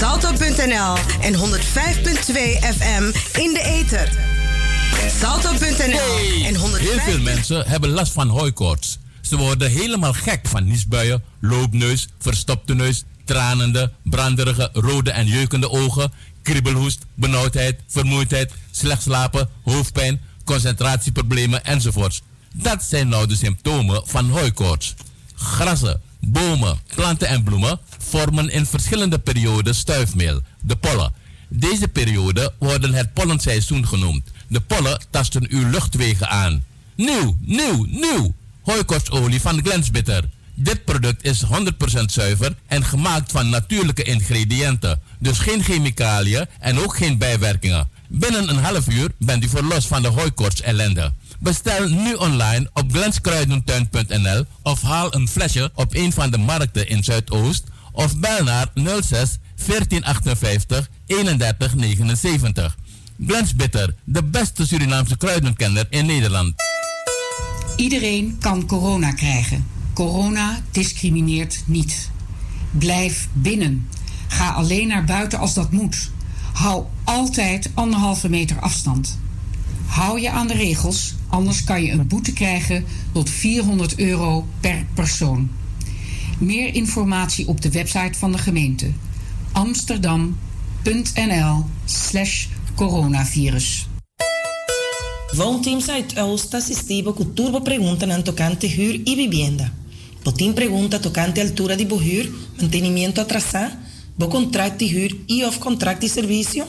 Salto.nl en 105.2 FM in de ether. Salto.nl en 105. Heel veel mensen hebben last van hooikoorts. Ze worden helemaal gek van niesbuien, loopneus, verstopte neus, tranende, branderige, rode en jeukende ogen, kriebelhoest, benauwdheid, vermoeidheid, slecht slapen, hoofdpijn, concentratieproblemen enzovoorts. Dat zijn nou de symptomen van hooikoorts. Grassen, bomen, planten en bloemen vormen in verschillende perioden stuifmeel, de pollen. Deze periode worden het pollenseizoen genoemd. De pollen tasten uw luchtwegen aan. Nieuw, nieuw, nieuw! Hooikortsolie van Glensbitter. Dit product is 100% zuiver en gemaakt van natuurlijke ingrediënten. Dus geen chemicaliën en ook geen bijwerkingen. Binnen een half uur bent u verlost van de hooikorts ellende. Bestel nu online op glenskruidentuin.nl of haal een flesje op een van de markten in Zuidoost of bel naar 06 1458 3179. Glens Bitter, de beste Surinaamse kruidenkenner in Nederland. Iedereen kan corona krijgen. Corona discrimineert niet. Blijf binnen. Ga alleen naar buiten als dat moet. Hou altijd anderhalve meter afstand. Hou je aan de regels, anders kan je een boete krijgen tot 400 euro per persoon. Meer informatie op de website van de gemeente amsterdam.nl/slash coronavirus. Woonteam Zuidoost assistiva com turbo pergunta no tocante huur e vivienda. Botim pergunta tocante altura de huur, mantenimento atrasado, bo contrato de huur e of contrato de serviço,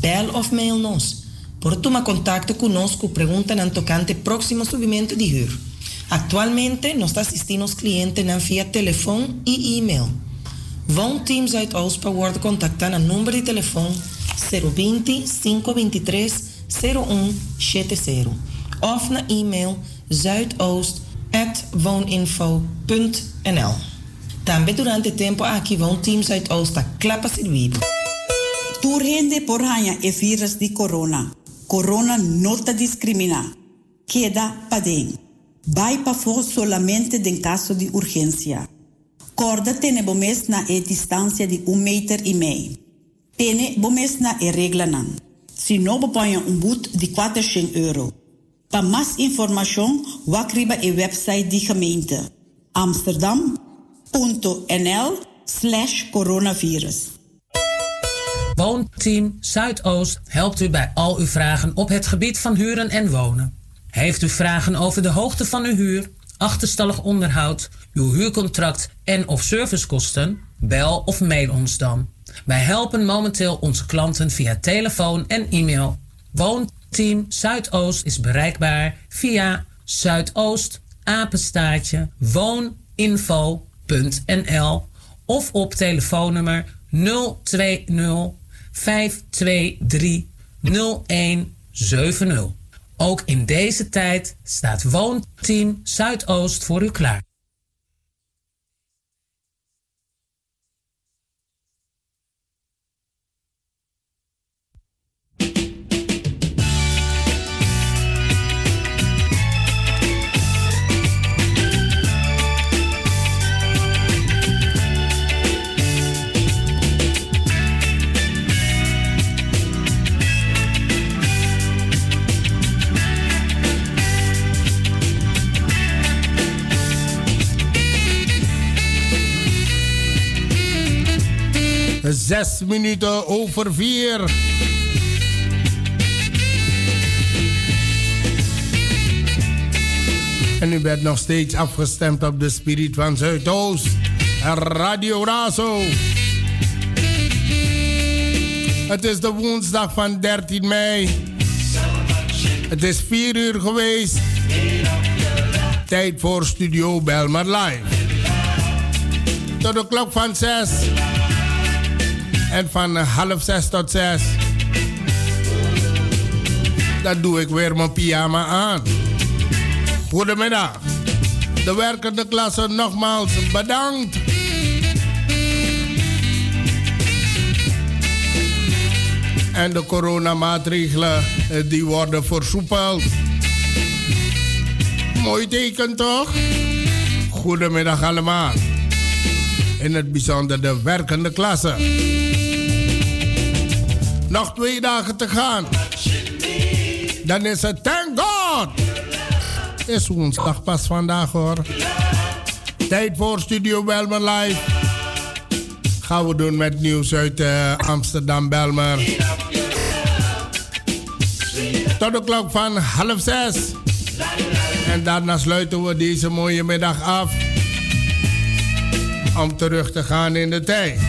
bel of mail nos. Por tomar contato conosco, pergunta no tocante próximo subimento de huur. Actualmente nos assistimos clientes na via telefone e e-mail. Woonteam Zuidoost pode contactar no número de telefone 020 523 0170 of na e-mail zuidoost.wooninfo.nl. Também durante tempo aqui vão Team Zuidoost a clapa servido. Turhende por hanya e vírus de corona. Corona não te discrimina. Queda padem. Vai para fora solamente em caso de urgência. Corda tene bomes na e distância de um meter e meio. Tene bomes na e regla nan. Se não bepanha um boot de 400 euro. Para mais wakriba e website de gemeente. amsterdam.nl slash coronavirus. Woonteam Zuidoost helpt u bij al uw vragen op het gebied van huren en wonen. Heeft u vragen over de hoogte van uw huur, achterstallig onderhoud, uw huurcontract en of servicekosten? Bel of mail ons dan. Wij helpen momenteel onze klanten via telefoon en e-mail. Woonteam Zuidoost is bereikbaar via Zuidoost apenstaartje wooninfo.nl of op telefoonnummer 020 523 0170. Ook in deze tijd staat Woonteam Zuidoost voor u klaar. Zes minuten over vier. En u bent nog steeds afgestemd op de Spirit van Zuidoost. Radio Razo. Het is de woensdag van 13 mei. Het is 4 uur geweest. Tijd voor Studio Belmar Live. Tot de klok van 6. En van half 6 tot 6. Dan doe ik weer mijn pyjama aan. Goedemiddag. De werkende klasse nogmaals bedankt. En de coronamaatregelen die worden versoepeld. Mooi teken toch? Goedemiddag allemaal. In het bijzonder de werkende klasse. Nog twee dagen te gaan. Dan is het thank God. Is woensdag pas vandaag hoor. Tijd voor Studio Belmer Live. Gaan we doen met nieuws uit uh, Amsterdam Belmer. Tot de klok van half zes. En daarna sluiten we deze mooie middag af. Om terug te gaan in de tijd.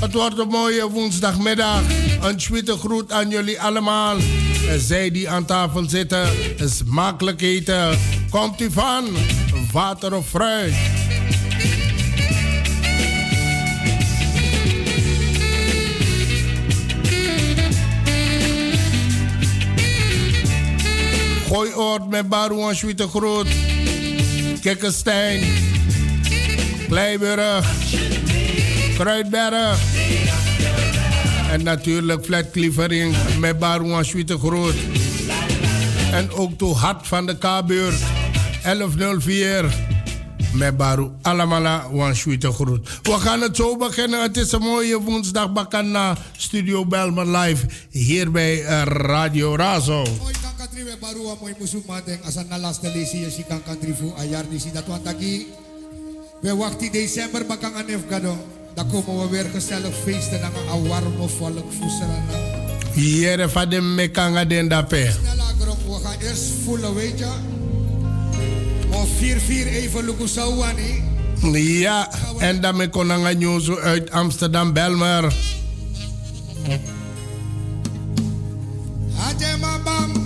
Het wordt een mooie woensdagmiddag. Een groet aan jullie allemaal. En zij die aan tafel zitten, smakelijk eten. Komt u van water of fruit? Gooi oort met Barouan Sweete Groot. Kikkenstein. Kleiburg. Kruidberg. En natuurlijk Flat Klievering met Barouan Sweete Groot. En ook toe Hart van de K-beurt. 1104 met Baru Alamala Wanshuite Groet. We gaan het zo beginnen. Het is een mooie woensdag Bakana Studio Belmer Live hier bij uh, Radio Razo. we baru moy musuman deng asan na last lesi ya sikang country fu ayar di sida tuan taki. We wakti December bakang anef gado. Dako mo weer gezellig feesten na mga awarmo volk na. Hier van de mekanga den dape. We gaan eerst voelen weet je. Mo 4-4 even lukusawani. Ja, en dan met konanga nieuws uit Amsterdam Belmer. Ajema bam bam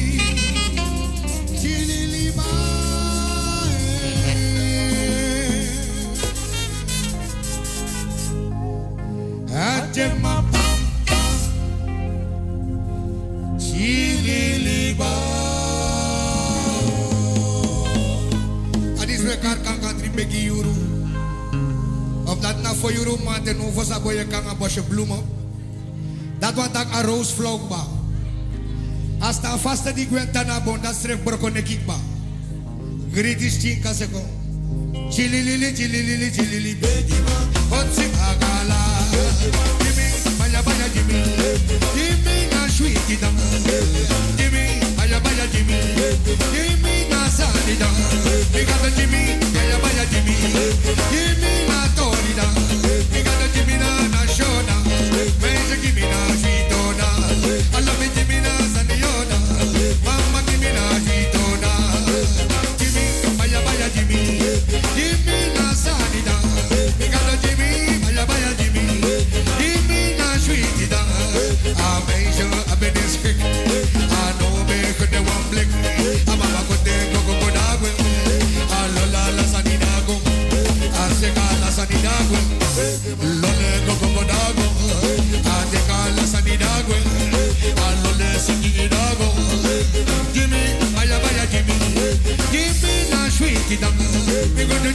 begi yuru. Of dat na voor yuru maanden hoeveel sa boye kan een bosje bloemen. Dat wat ik een roos vlog ba. Als dat vaste die gwenta na bon, dat schreef broko nekik ba. Gritisch chinka seko. Chililili, chililili, chilili, beji ma. Hotsi agala. Jimmy, baya baya Jimmy. Jimmy na sweetie dam. Jimmy, baya baya Jimmy. Jimmy sanidad. Fíjate, Jimmy, que ya vaya Jimmy. Jimmy na tonida. Fíjate, Jimmy na nashona. Meje Jimmy na shitona. I love me na saniona. Mama Jimmy na shitona. Jimmy, vaya vaya Jimmy. Jimmy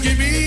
give me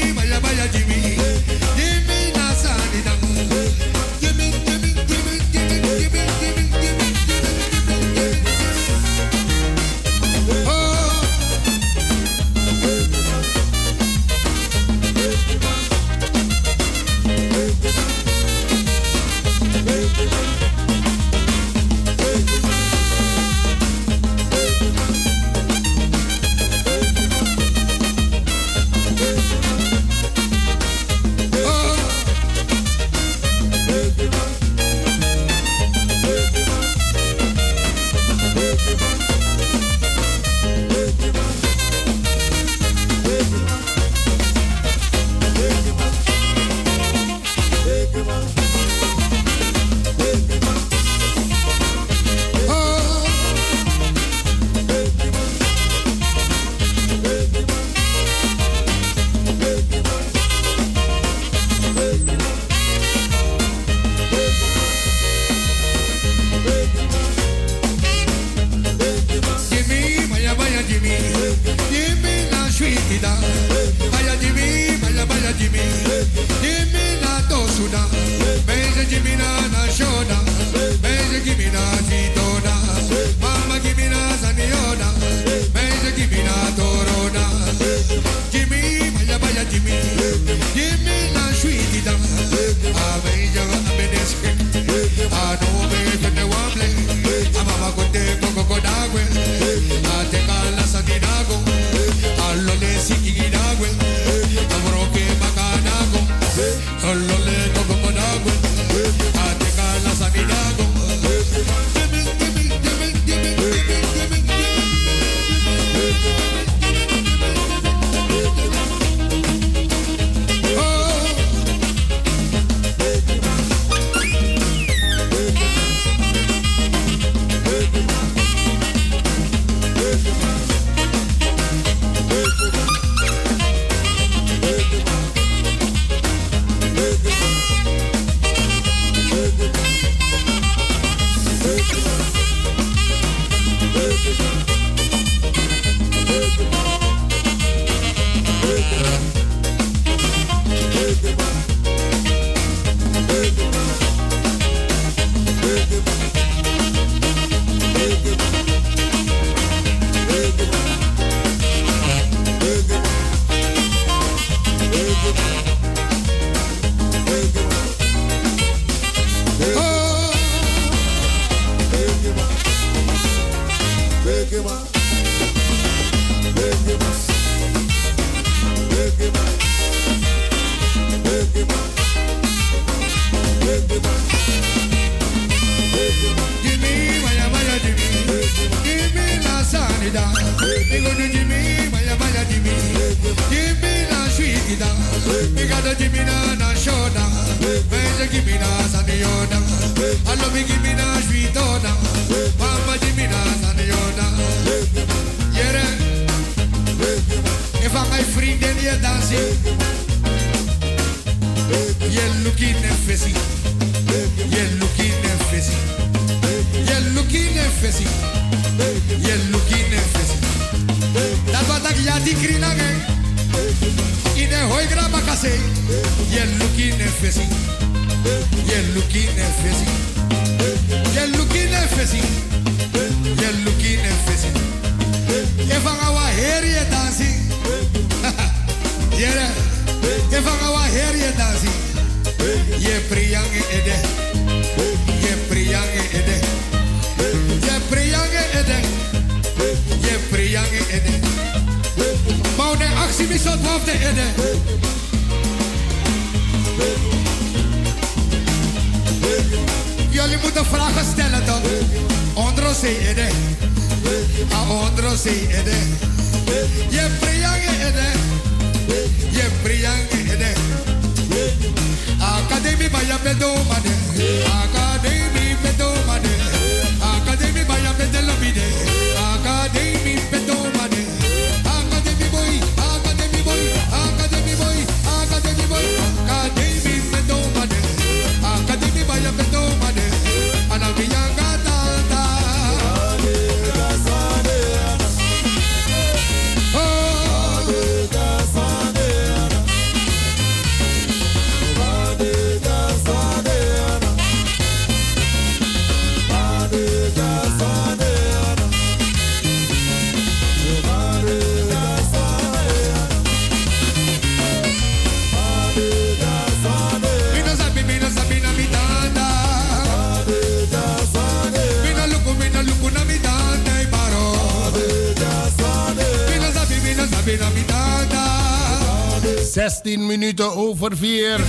minuten over vier.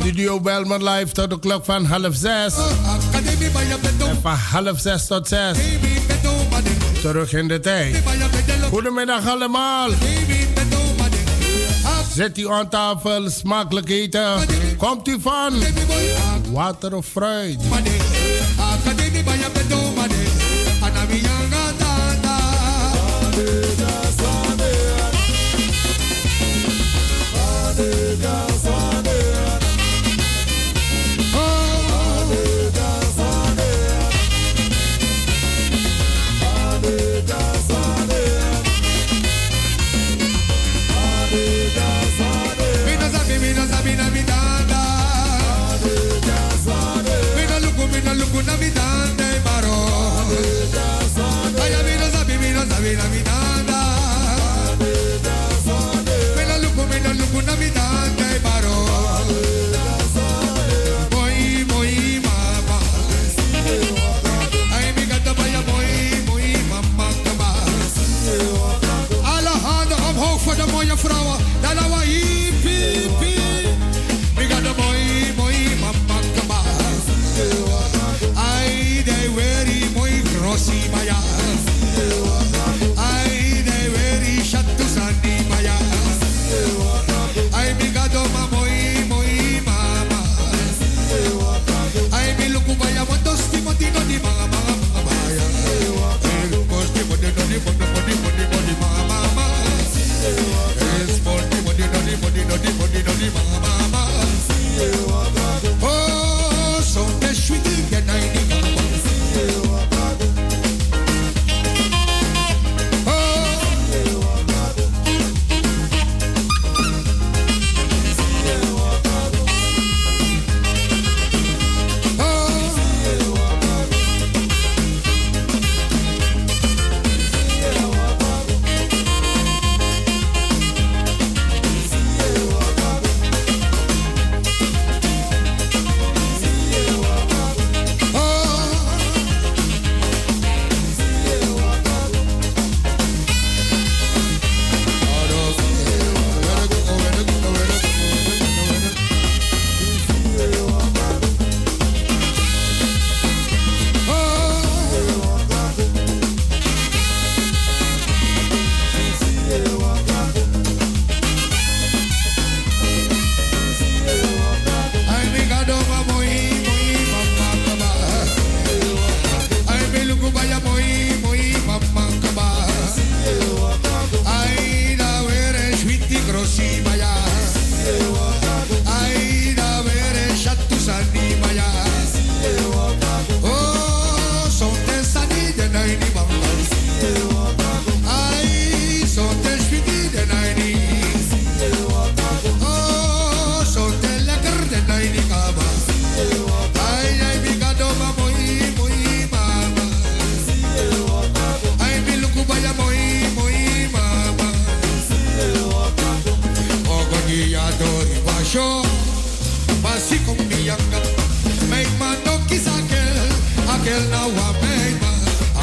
Studio Belmont live tot de klok van half zes. En van half zes tot zes. Terug in de tijd. Goedemiddag allemaal. Zet u aan tafel, smakelijk eten. Komt u van? Water of fruit? David.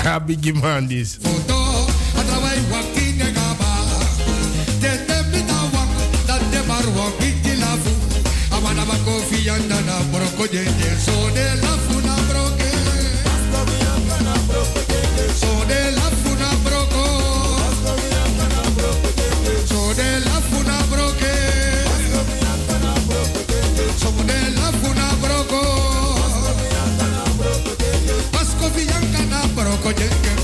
Ga biggie man this. So de la Kojenke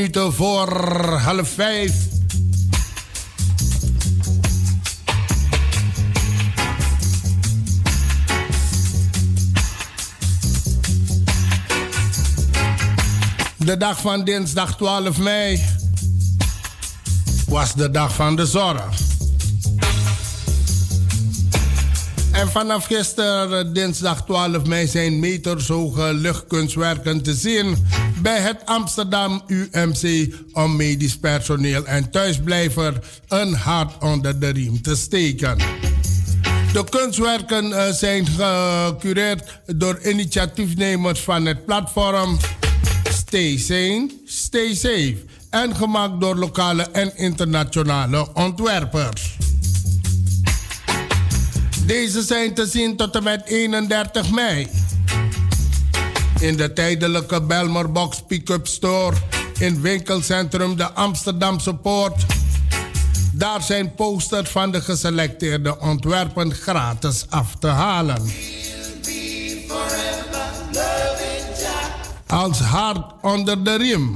minuten voor half vijf. De dag van dinsdag 12 mei was de dag van de zorg. En vanaf gisteren, dinsdag 12 mei, zijn metershoge luchtkunstwerken te zien bij het Amsterdam UMC om medisch personeel en thuisblijver een hart onder de riem te steken. De kunstwerken eh, zijn gecureerd door initiatiefnemers van het platform Stay Sane, Stay Safe en gemaakt door lokale en internationale ontwerpers. Deze zijn te zien tot en met 31 mei. In de tijdelijke Belmer Box Pick-up Store in winkelcentrum de Amsterdamse Poort. Daar zijn posters van de geselecteerde ontwerpen gratis af te halen. Als hart onder de riem.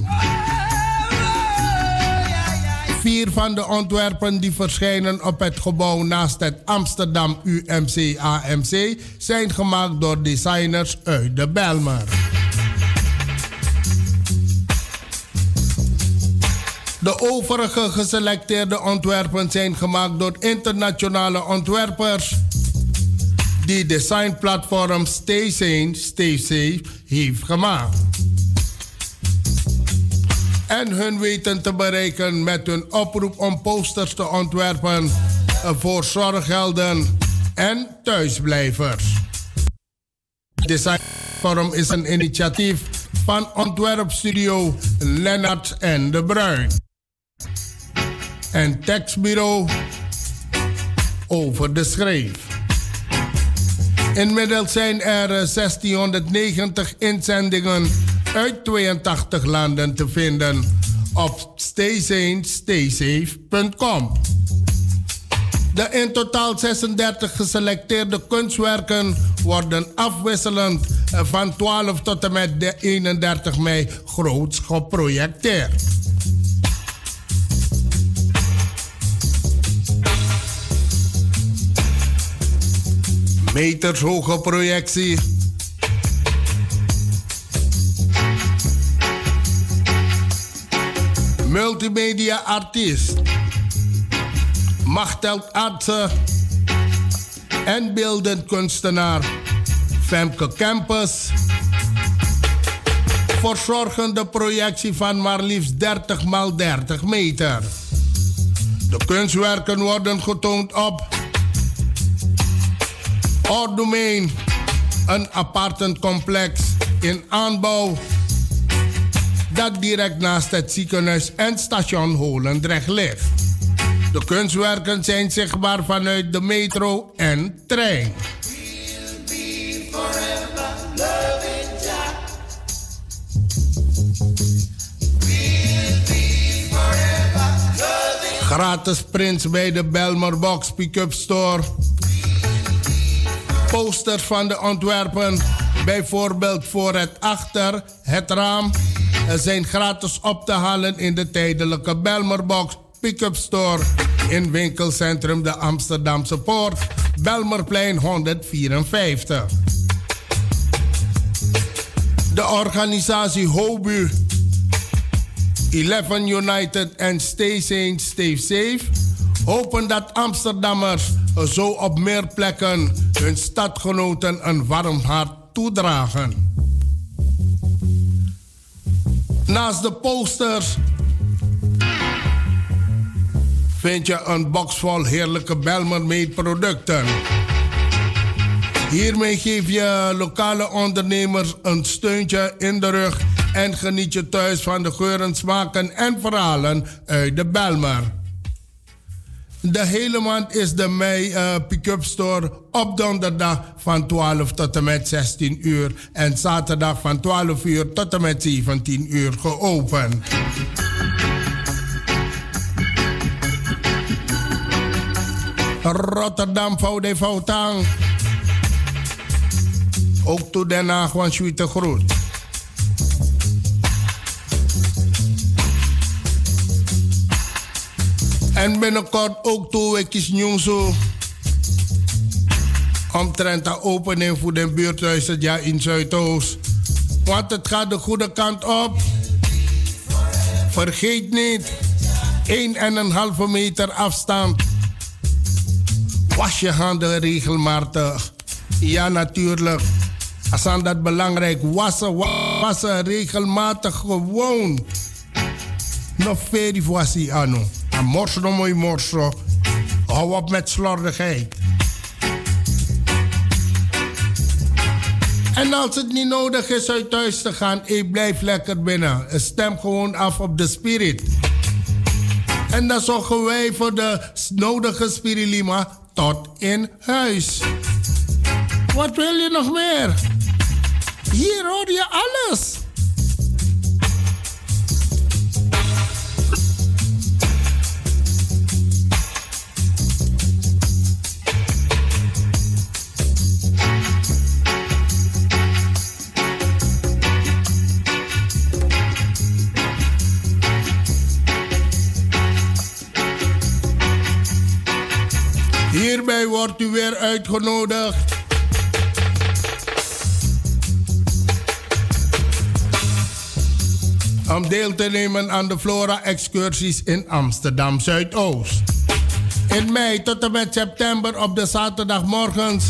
Vier van de ontwerpen die verschijnen op het gebouw naast het Amsterdam UMC AMC zijn gemaakt door designers uit de Belmer. De overige geselecteerde ontwerpen zijn gemaakt door internationale ontwerpers die designplatform Stay Safe heeft gemaakt en hun weten te bereiken met hun oproep om posters te ontwerpen voor zorggelden en thuisblijvers. Designforum is een initiatief van ontwerpstudio Lennart en de Bruin. En tekstbureau over de schreef. Inmiddels zijn er 1690 inzendingen uit 82 landen te vinden op staysafe.com. De in totaal 36 geselecteerde kunstwerken worden afwisselend van 12 tot en met de 31 mei groots geprojecteerd. Metershoge projectie multimedia artiest, machteld artsen. En beeldend kunstenaar Femke Campus. Verzorgende projectie van maar liefst 30 x 30 meter. De kunstwerken worden getoond op Ordomein, een appartementcomplex in aanbouw dat direct naast het ziekenhuis en station Holendrecht ligt. De kunstwerken zijn zichtbaar vanuit de metro en trein. Gratis prints bij de Belmer Box Pick-up Store. Posters van de ontwerpen, bijvoorbeeld voor het achter, het raam zijn gratis op te halen in de tijdelijke Belmerbox Pick-up Store in winkelcentrum de Amsterdamse Poort, Belmerplein 154. De organisatie HOBU 11 United en Stay Sane, Stay Safe hopen dat Amsterdammers zo op meer plekken hun stadgenoten een warm hart toedragen. Naast de posters vind je een box vol heerlijke Made producten. Hiermee geef je lokale ondernemers een steuntje in de rug en geniet je thuis van de geuren, smaken en verhalen uit de Belmer. De hele maand is de Mei uh, Pick-up Store op donderdag van 12 tot en met 16 uur. En zaterdag van 12 uur tot en met 17 uur geopend. Rotterdam, Voude Foutang. Ook toe Den Haag, want te En binnenkort ook twee weken nieuws. Omtrent de opening voor de buurthuis ja in Zuidoost. Want het gaat de goede kant op. Vergeet niet, 1,5 meter afstand. Was je handen regelmatig. Ja, natuurlijk. Als aan dat belangrijk wassen, wassen regelmatig gewoon. Nog veri was ano. Morso no mooi morso. Hou op met slordigheid. En als het niet nodig is uit thuis te gaan, ik blijf lekker binnen. Stem gewoon af op de spirit. En dan zorgen wij voor de nodige spirilima tot in huis. Wat wil je nog meer? Hier hoor je alles. Hierbij wordt u weer uitgenodigd. Om deel te nemen aan de Flora-excursies in Amsterdam Zuidoost. In mei tot en met september op de zaterdagmorgens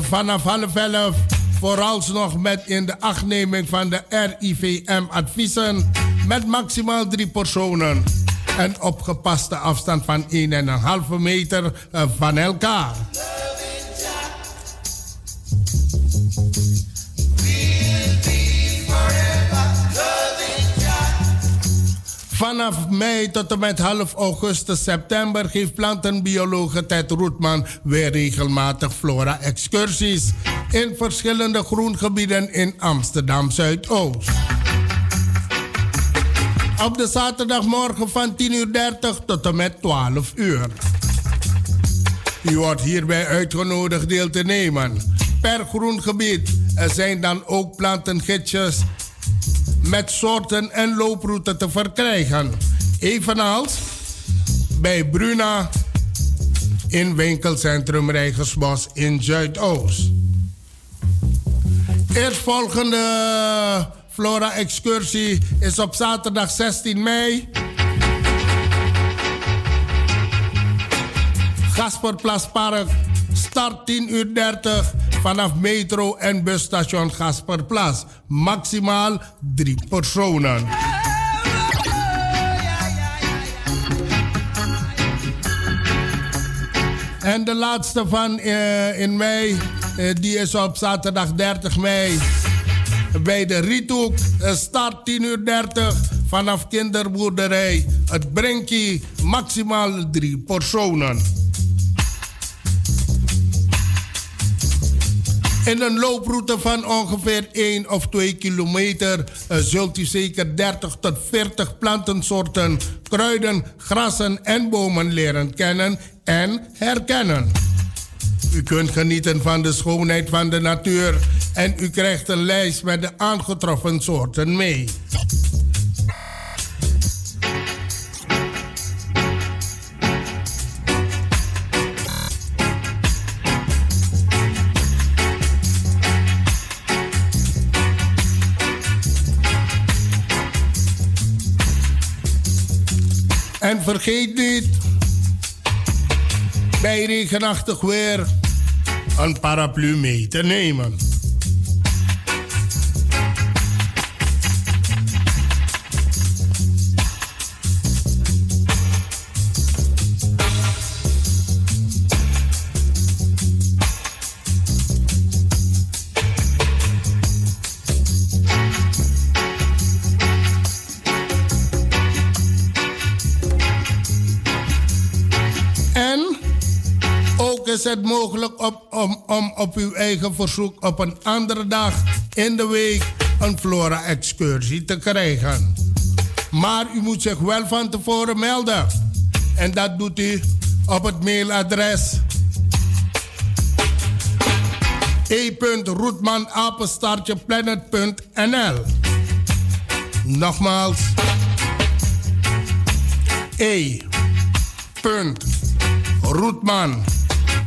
vanaf half elf. Vooralsnog met in de achtneming van de RIVM-adviezen met maximaal drie personen en opgepaste afstand van 1,5 meter eh, van elkaar. Vanaf mei tot en met half augustus, september geeft plantenbiologe Ted Roetman weer regelmatig flora-excursies in verschillende groengebieden in Amsterdam Zuidoost. Op de zaterdagmorgen van 10.30 uur tot en met 12 uur. U wordt hierbij uitgenodigd deel te nemen. Per groengebied er zijn dan ook plantengidsjes met soorten en looproute te verkrijgen. Evenals bij Bruna in winkelcentrum Rijgersbos in Zuidoost. Eerstvolgende Flora excursie is op zaterdag 16 mei. Gasperplaspark, start 10 uur 30 vanaf metro en busstation Gasperplas. Maximaal drie personen. En de laatste van uh, in mei, uh, die is op zaterdag 30 mei bij de Riethoek. Start 10 uur 30 vanaf kinderboerderij. Het brengt je maximaal drie personen. In een looproute van ongeveer 1 of 2 kilometer uh, zult u zeker 30 tot 40 plantensoorten, kruiden, grassen en bomen leren kennen en herkennen. U kunt genieten van de schoonheid van de natuur en u krijgt een lijst met de aangetroffen soorten mee. En vergeet niet, bij regenachtig weer een paraplu mee te nemen. Het mogelijk op, om, om op uw eigen verzoek op een andere dag in de week een flora-excursie te krijgen. Maar u moet zich wel van tevoren melden. En dat doet u op het mailadres e.roetmanapenstaartjeplanet.nl Nogmaals e.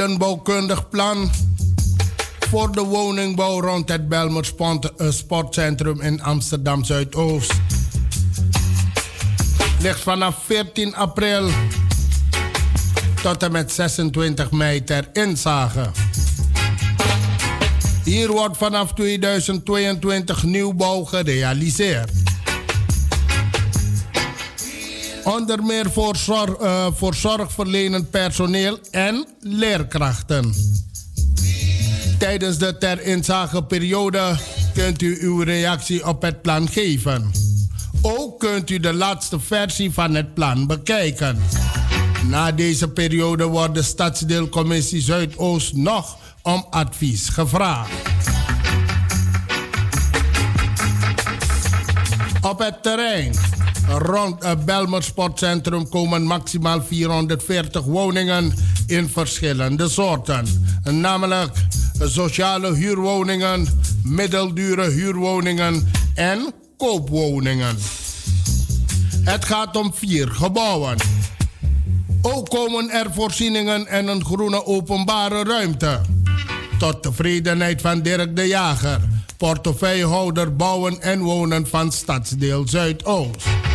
stedenbouwkundig plan voor de woningbouw rond het Belmer eh, Sportcentrum in Amsterdam Zuidoost. Ligt vanaf 14 april tot en met 26 mei ter inzage. Hier wordt vanaf 2022 nieuwbouw gerealiseerd. Onder meer voor, zorg, uh, voor zorgverlenend personeel en leerkrachten. Tijdens de ter inzageperiode kunt u uw reactie op het plan geven. Ook kunt u de laatste versie van het plan bekijken. Na deze periode wordt de Stadsdeelcommissie Zuidoost nog om advies gevraagd. Op het terrein rond het Belmer Sportcentrum komen maximaal 440 woningen in verschillende soorten. Namelijk sociale huurwoningen, middeldure huurwoningen en koopwoningen. Het gaat om vier gebouwen. Ook komen er voorzieningen en een groene openbare ruimte. Tot tevredenheid van Dirk de Jager, portefeuillehouder bouwen en wonen van Stadsdeel Zuidoost.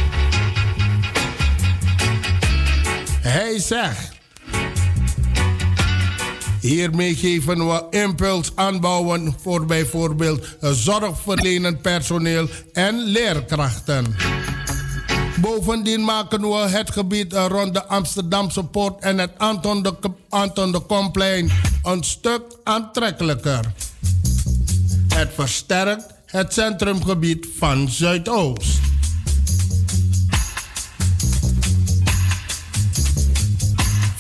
Hij zegt. Hiermee geven we impuls aanbouwen voor bijvoorbeeld zorgverlenend personeel en leerkrachten. Bovendien maken we het gebied rond de Amsterdamse Poort en het Anton de, Anton de Komplein een stuk aantrekkelijker. Het versterkt het centrumgebied van Zuidoost.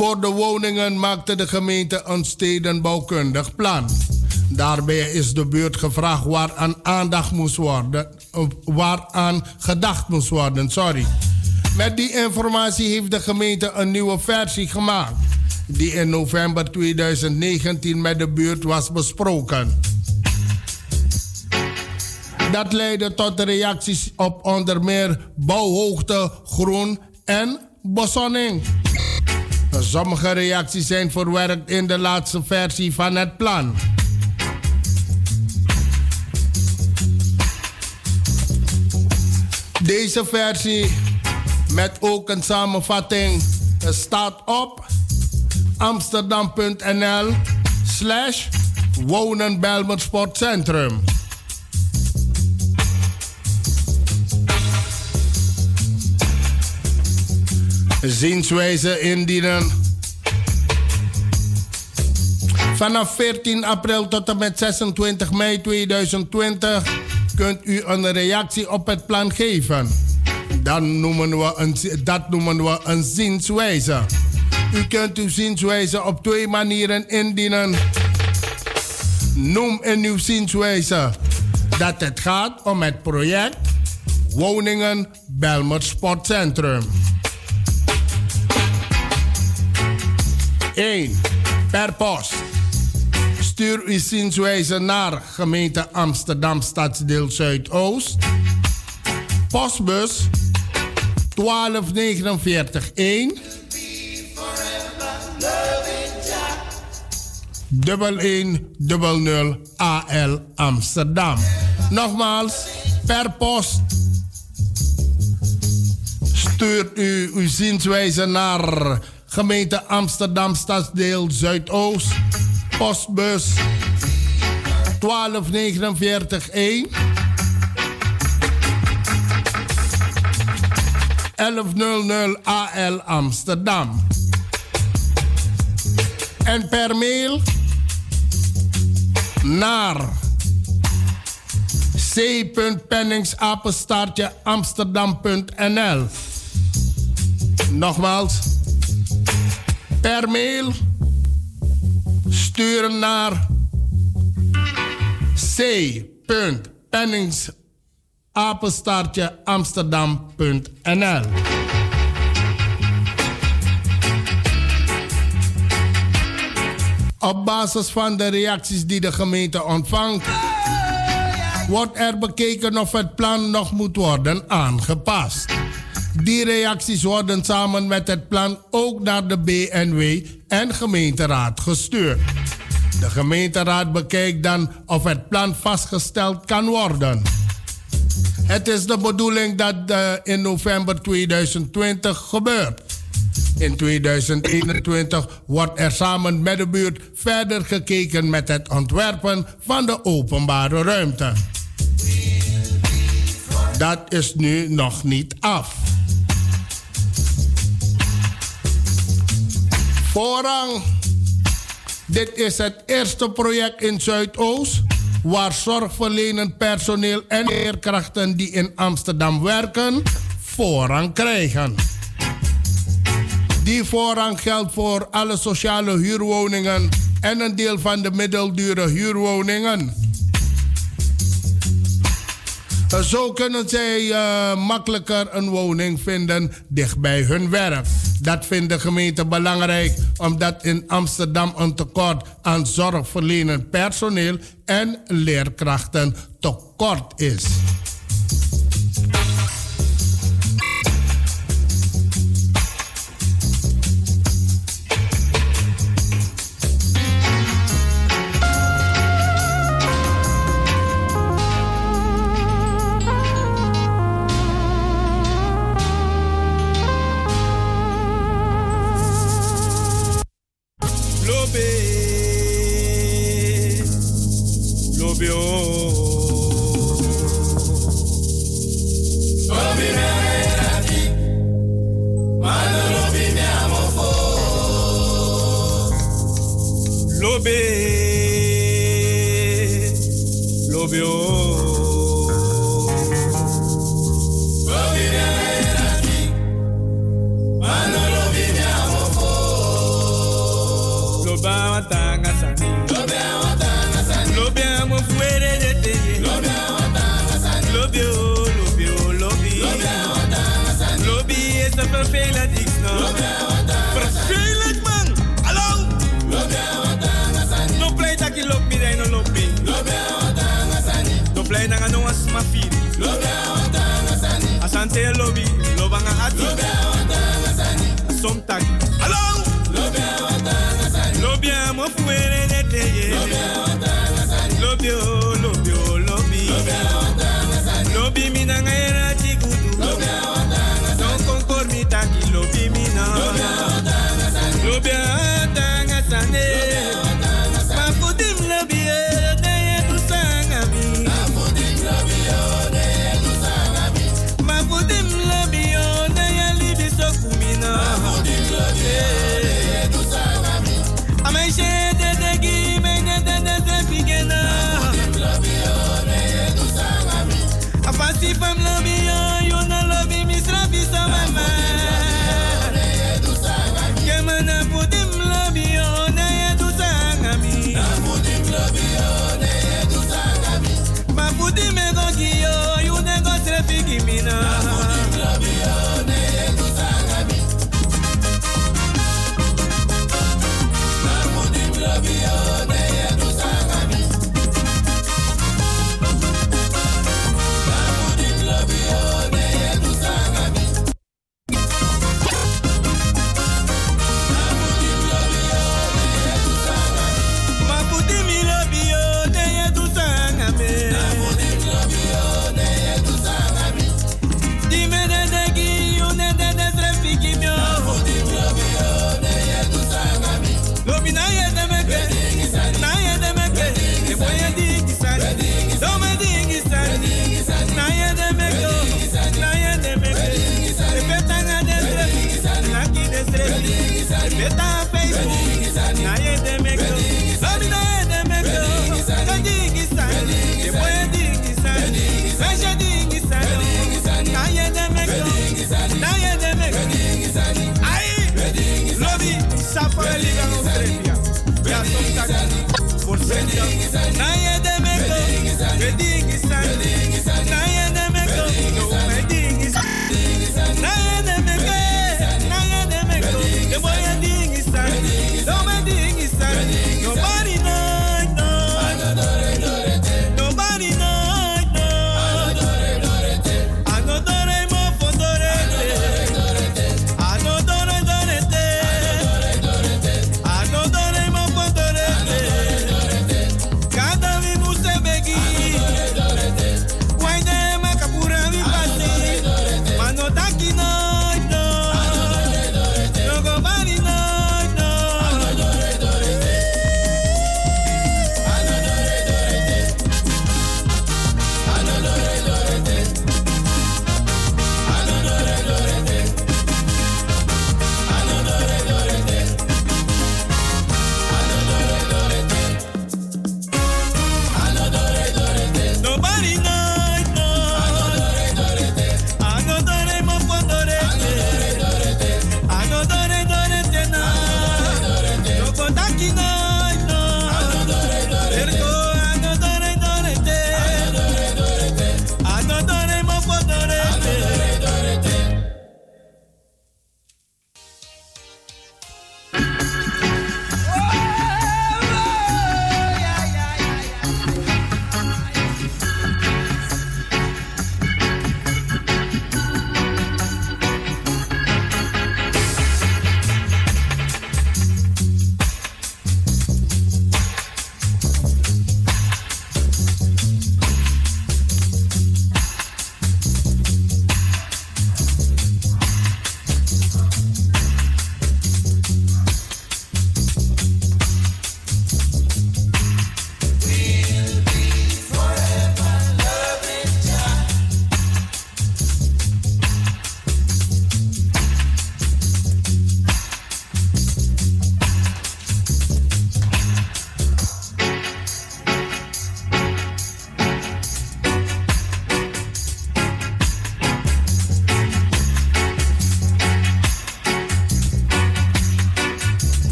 Voor de woningen maakte de gemeente een stedenbouwkundig plan. Daarbij is de buurt gevraagd waaraan aandacht moest worden, waaraan gedacht moest worden. Sorry. Met die informatie heeft de gemeente een nieuwe versie gemaakt, die in november 2019 met de buurt was besproken. Dat leidde tot reacties op onder meer bouwhoogte, groen en bosonning. Sommige reacties zijn verwerkt in de laatste versie van het plan. Deze versie met ook een samenvatting staat op amsterdam.nl slash Sportcentrum. Zienswijze indienen. Vanaf 14 april tot en met 26 mei 2020 kunt u een reactie op het plan geven. Dan noemen we een, dat noemen we een zienswijze. U kunt uw zienswijze op twee manieren indienen. Noem in uw zienswijze dat het gaat om het project Woningen Belmer Sportcentrum. 1. Per post. Stuur uw zienswijze naar gemeente Amsterdam Stadsdeel Zuidoost. Postbus 1249 1. Dubbel 1 dubbel 0 AL Amsterdam. Nogmaals, per post stuurt u uw zienswijze naar gemeente Amsterdam Stadsdeel Zuidoost, postbus 1249 1. 1100 AL Amsterdam. En per mail naar c.penningsapenstaartje amsterdam.nl. Nogmaals, per mail. Sturen naar c.penningsapenstaartje amsterdam.nl Op basis van de reacties die de gemeente ontvangt, wordt er bekeken of het plan nog moet worden aangepast. Die reacties worden samen met het plan ook naar de BNW en gemeenteraad gestuurd. De gemeenteraad bekijkt dan of het plan vastgesteld kan worden. Het is de bedoeling dat uh, in november 2020 gebeurt. In 2021 wordt er samen met de buurt verder gekeken met het ontwerpen van de openbare ruimte. Dat is nu nog niet af. Voorrang. Dit is het eerste project in Zuidoost waar zorgverlenend personeel en leerkrachten die in Amsterdam werken voorrang krijgen. Die voorrang geldt voor alle sociale huurwoningen en een deel van de middeldure huurwoningen. Zo kunnen zij uh, makkelijker een woning vinden dicht bij hun werk. Dat vindt de gemeente belangrijk omdat in Amsterdam een tekort aan zorgverlenend personeel en leerkrachten tekort is.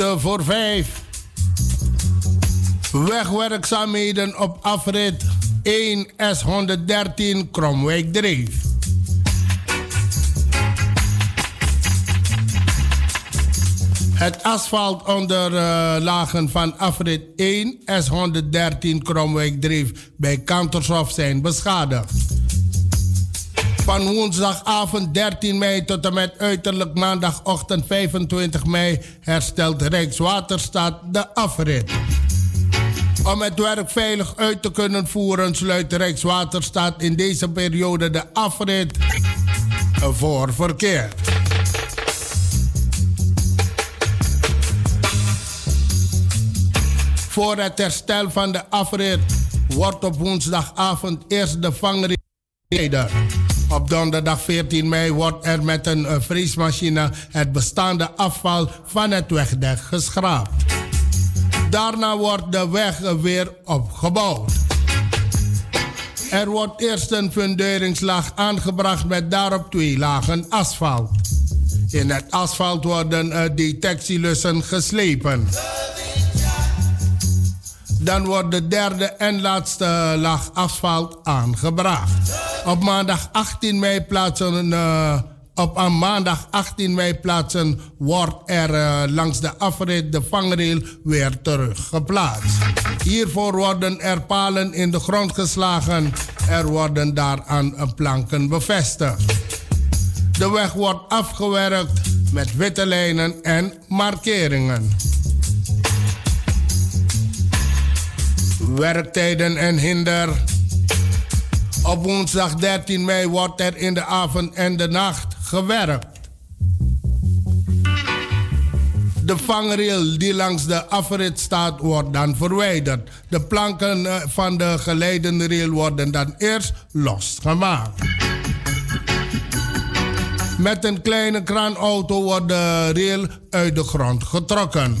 Voor 5. Wegwerkzaamheden op afrit 1 S113 Kromwijk Dreef. Het asfalt onder uh, lagen van afrit 1 S113 Kromwijk Dreef bij Kantershof zijn beschadigd. Van woensdagavond 13 mei tot en met uiterlijk maandagochtend 25 mei herstelt Rijkswaterstaat de afrit. Om het werk veilig uit te kunnen voeren, sluit Rijkswaterstaat in deze periode de afrit voor verkeer. Voor het herstel van de afrit wordt op woensdagavond eerst de vangrader. Op donderdag 14 mei wordt er met een vriesmachine het bestaande afval van het wegdek geschraapt. Daarna wordt de weg weer opgebouwd. Er wordt eerst een funderingslag aangebracht met daarop twee lagen asfalt. In het asfalt worden detectielussen geslepen. Dan wordt de derde en laatste laag asfalt aangebracht. Op maandag 18 mei plaatsen, uh, op maandag 18 mei plaatsen wordt er uh, langs de afrit de vangrail weer teruggeplaatst. Hiervoor worden er palen in de grond geslagen. Er worden daaraan planken bevestigd. De weg wordt afgewerkt met witte lijnen en markeringen. Werktijden en hinder. Op woensdag 13 mei wordt er in de avond en de nacht gewerkt. De vangrail die langs de afrit staat, wordt dan verwijderd. De planken eh, van de geleidende rail worden dan eerst losgemaakt. Met een kleine kraanauto wordt de rail uit de grond getrokken.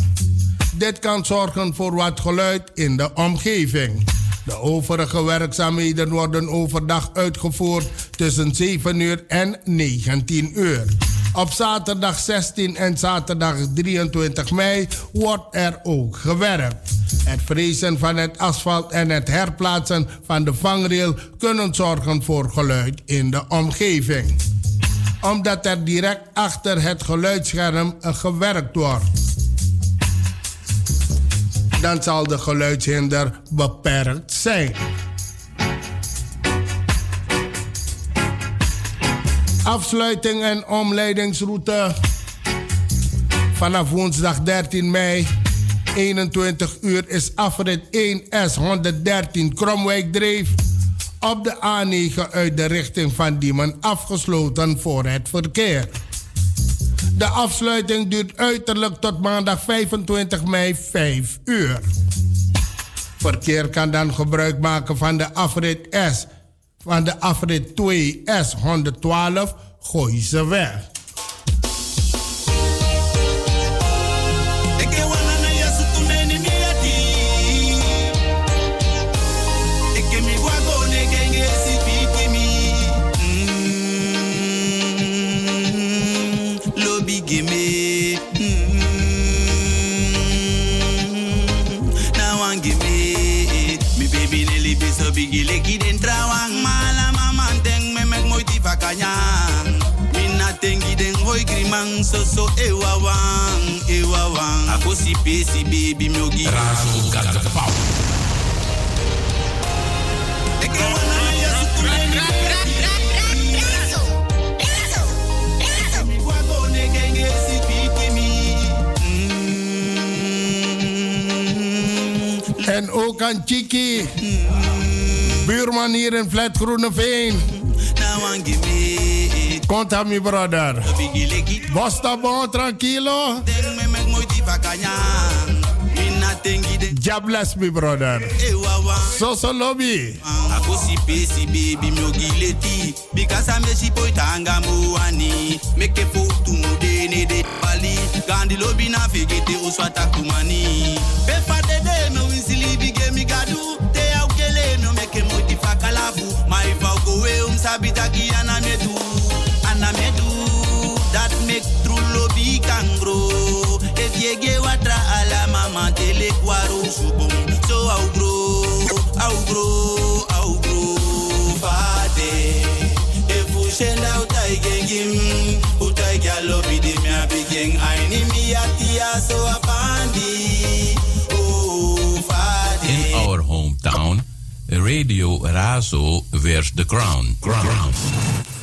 Dit kan zorgen voor wat geluid in de omgeving. De overige werkzaamheden worden overdag uitgevoerd tussen 7 uur en 19 uur. Op zaterdag 16 en zaterdag 23 mei wordt er ook gewerkt. Het frezen van het asfalt en het herplaatsen van de vangrail kunnen zorgen voor geluid in de omgeving. Omdat er direct achter het geluidsscherm gewerkt wordt dan zal de geluidshinder beperkt zijn. Afsluiting en omleidingsroute vanaf woensdag 13 mei 21 uur is afrit 1S 113 Kromwijk Dreef op de A9 uit de richting van Diemen afgesloten voor het verkeer. De afsluiting duurt uiterlijk tot maandag 25 mei 5 uur. Verkeer kan dan gebruik maken van de afrit S, van de afrit 2S 112 Gooise weg. Gileki den trawang mala mama deng me mek moi di vakanyang. Mina tengi den hoi grimang so so ewa wang ewa wang. Ako si pesi baby myogi. Razo got the power. Eke wana na yasu kumeni En ook aan Chiki. Buurman hier in Flat Groeneveen. Komt aan mijn brother. Bosta bon, tranquilo. God bless me, brother. So so lobby. Akosi pesi baby. Because I'm a shipo tanga muani. Make a foto mudene de pali. Gandhi lobby na figete uswata kumani. Befa habita ki anamedu, anamedu. That make true lobby can grow. E if you get watra ala mama tele kwaro subum, so I'll grow, I'll grow, I'll grow. Fade, e if you send out I get him, utai galobi de me a begin. I need me a tia so a pandi. Oh, Fade. In our hometown. Radio Razo wears the crown. crown. bigile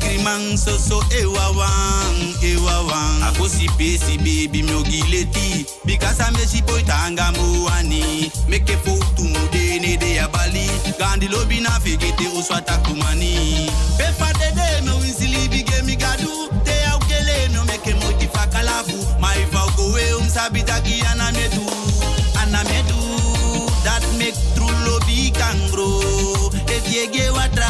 grimang so so ewawang ewawang ako si pesi baby mi ogileti bikasa me si poi tanga muani meke fo tu mude ne de abali gandi lobi na figete uswata kumani de de me winsili bige mi gadu te au kele no meke moi ti fakalafu mai fa go we um sabita ki ana medu ana medu dat make true lobby can grow. If you tele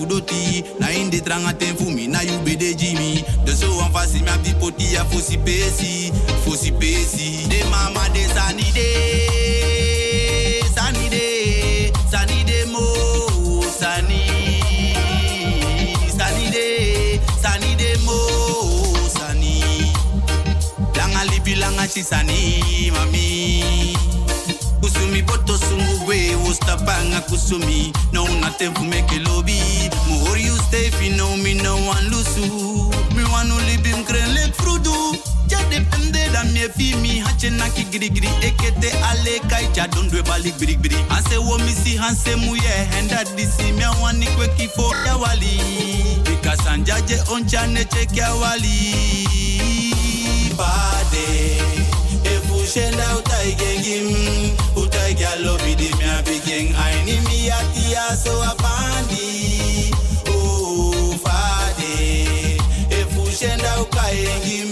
fudoti Na inde tranga ten fumi na you be de jimi De so fasi mi abdi poti ya fosi pesi Fosi pesi. De mama de sanide Sanide Sanide mo Sani. Sanide Sanide mo Sani. Langa libi langa chisani mami ustapanga kusumi no nothing for make lobby more you stay you know me no one lusu. Me wanu libim kren lek frudu. Ja depende da me fi mi hache na ki giri giri ekete ale kai cha don dwe balik biri biri anse wo mi si hanse mu ye henda disi me wani kwe ki fo ya wali. Because anjaje oncha ne check ya wali. Bade Shenda utai gengim Utai gya lobi di mi abigeng Aini mi atia so apandi Oh fade Efu shenda ukai gengim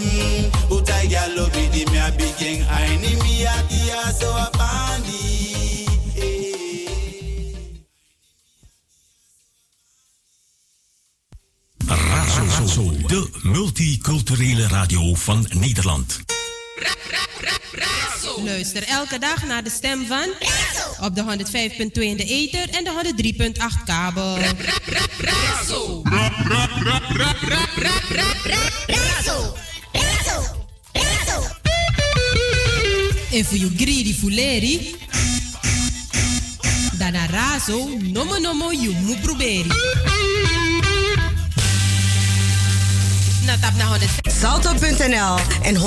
Utai gya lobi di mi abigeng Aini mi atia so apandi Razo, de multiculturele radio van Nederland. Luister elke dag naar de stem van op de 105.2 in de ether en de 103.8 kabel. If you greedy fuleri, dana razo, nomo nomo you mu Salto.nl en 105.2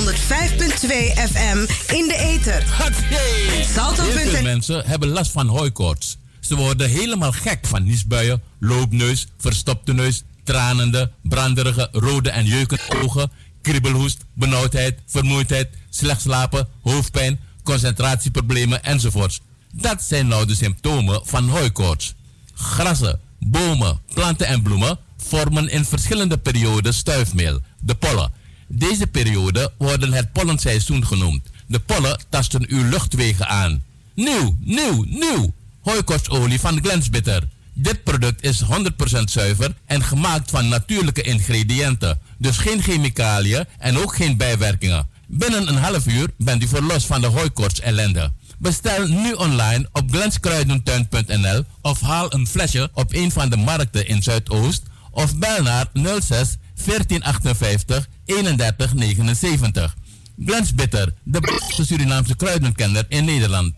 FM in de ether. Heel veel Salto.nl mensen hebben last van hooikoorts. Ze worden helemaal gek van niesbuien, loopneus, verstopte neus, tranende, branderige, rode en jeukende ogen, kriebelhoest, benauwdheid, vermoeidheid, slecht slapen, hoofdpijn, concentratieproblemen enzovoorts. Dat zijn nou de symptomen van hooikoorts. Grassen, bomen, planten en bloemen vormen in verschillende perioden stuifmeel, de pollen. Deze periode worden het pollenseizoen genoemd. De pollen tasten uw luchtwegen aan. Nieuw, nieuw, nieuw! Hooikoortsolie van Glensbitter. Dit product is 100% zuiver en gemaakt van natuurlijke ingrediënten. Dus geen chemicaliën en ook geen bijwerkingen. Binnen een half uur bent u verlost van de hooikoorts ellende. Bestel nu online op glenskruidentuin.nl of haal een flesje op een van de markten in Zuidoost of bel naar 06 1458 31 79. Glens Bitter, de beste Surinaamse kruidenkenner in Nederland.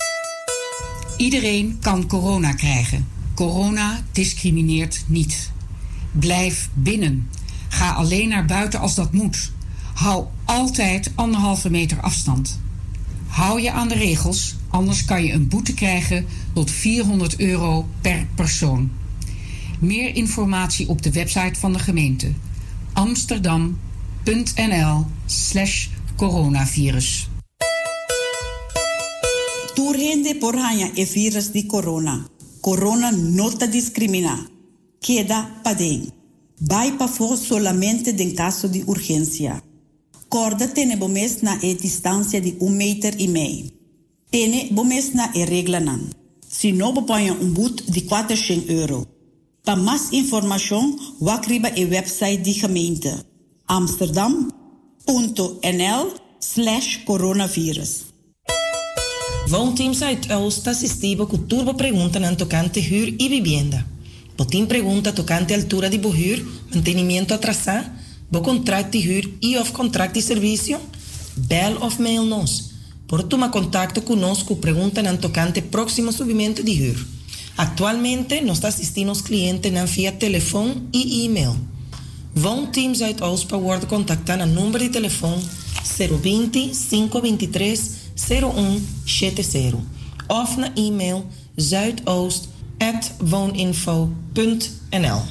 Iedereen kan corona krijgen. Corona discrimineert niet. Blijf binnen. Ga alleen naar buiten als dat moet. Hou altijd anderhalve meter afstand. Hou je aan de regels, anders kan je een boete krijgen tot 400 euro per persoon. Meer informatie op de website van de gemeente amsterdam.nl/slash coronavirus. Por hanya e virus di corona. Corona no te discrimina. Queda padén. Vai pa solamente den caso de urgência. Corda tene bomes na e distância de um meter e meio. Tene bomes na e regla nan. Se não bepanha um boot de 400 euro. Para mais informação, wakriba e website de gemeente amsterdam.nl slash coronavirus. Woonteam Zuidoost assistiva com turbo pergunta na tocante huur e vivienda. Botim pergunta tocante altura de bohuur, mantenimento atrasado, bo contrato de huur e of contrato de serviço, bel of mail nos. Por tomar contato conosco, pergunta na tocante próximo subimento de huur. Atualmente, nós assistimos clientes na via telefone e e-mail. Woonteam Zuidoost para worden contactar no número de telefone 020 523 0170 of na e-mail zuidoost.wooninfo.nl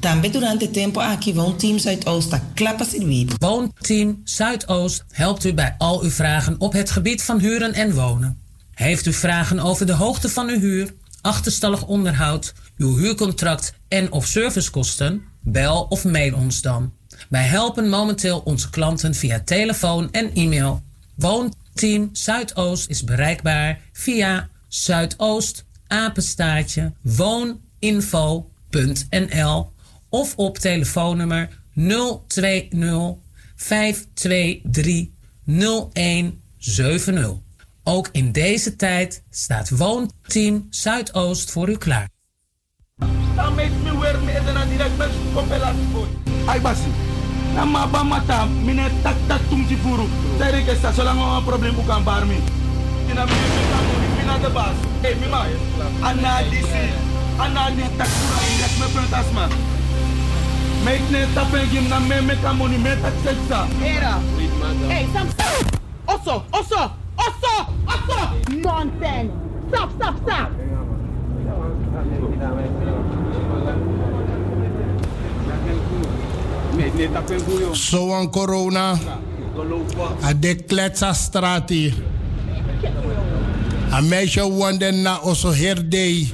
Também durante het tempo aqui Woonteam Zuidoost klappa servir. Woonteam Zuidoost helpt u bij al uw vragen op het gebied van huren en wonen. Heeft u vragen over de hoogte van uw huur, achterstallig onderhoud, uw huurcontract en of servicekosten? Bel of mail ons dan. Wij helpen momenteel onze klanten via telefoon en e-mail. Woonteam Zuidoost is bereikbaar via Zuidoost apenstaartje wooninfo.nl of op telefoonnummer 020 523 0170. Ook in deze tijd staat Woonteam Zuidoost voor u klaar. De osso, osso. Nonsense. Stop, stop, stop. Zo aan corona. A de strati. A meisje wande na oso herdei.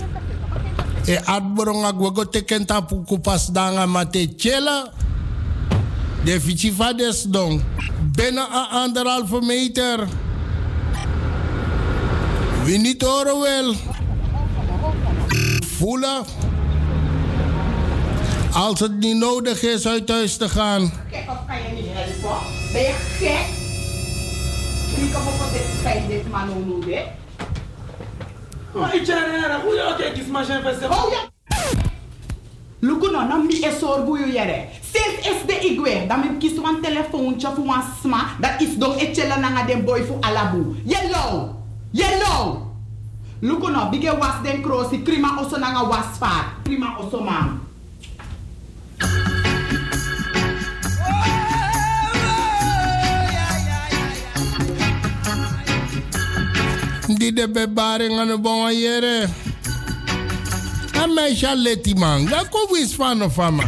E adborong agwago teken tapu kupas danga mate chela. De fichi fades dong. Bijna a anderhalve meter. We niet horen wel. Voelen. Als het niet nodig is uit huis te gaan. Kijk, of kan je niet helpen? Ben je gek? Ik kan op dit feit dit man noemen, hè? Maar ik zeg hoe je ook iets maar zijn festival. Oh ja! Lukuno, nam mi esor buyu yere. Sinds is de igwe, dan mi kies wan telefoontje voor wan sma, dat is dong etchela nanga den boy voor alabu. Yellow! Yellow! Lukuno, bige was den krosi, krima oso nanga was vaart. Krima man. Die de bebaring aan de bonga yere. A meisje leti man. Ga ko wis van of ama.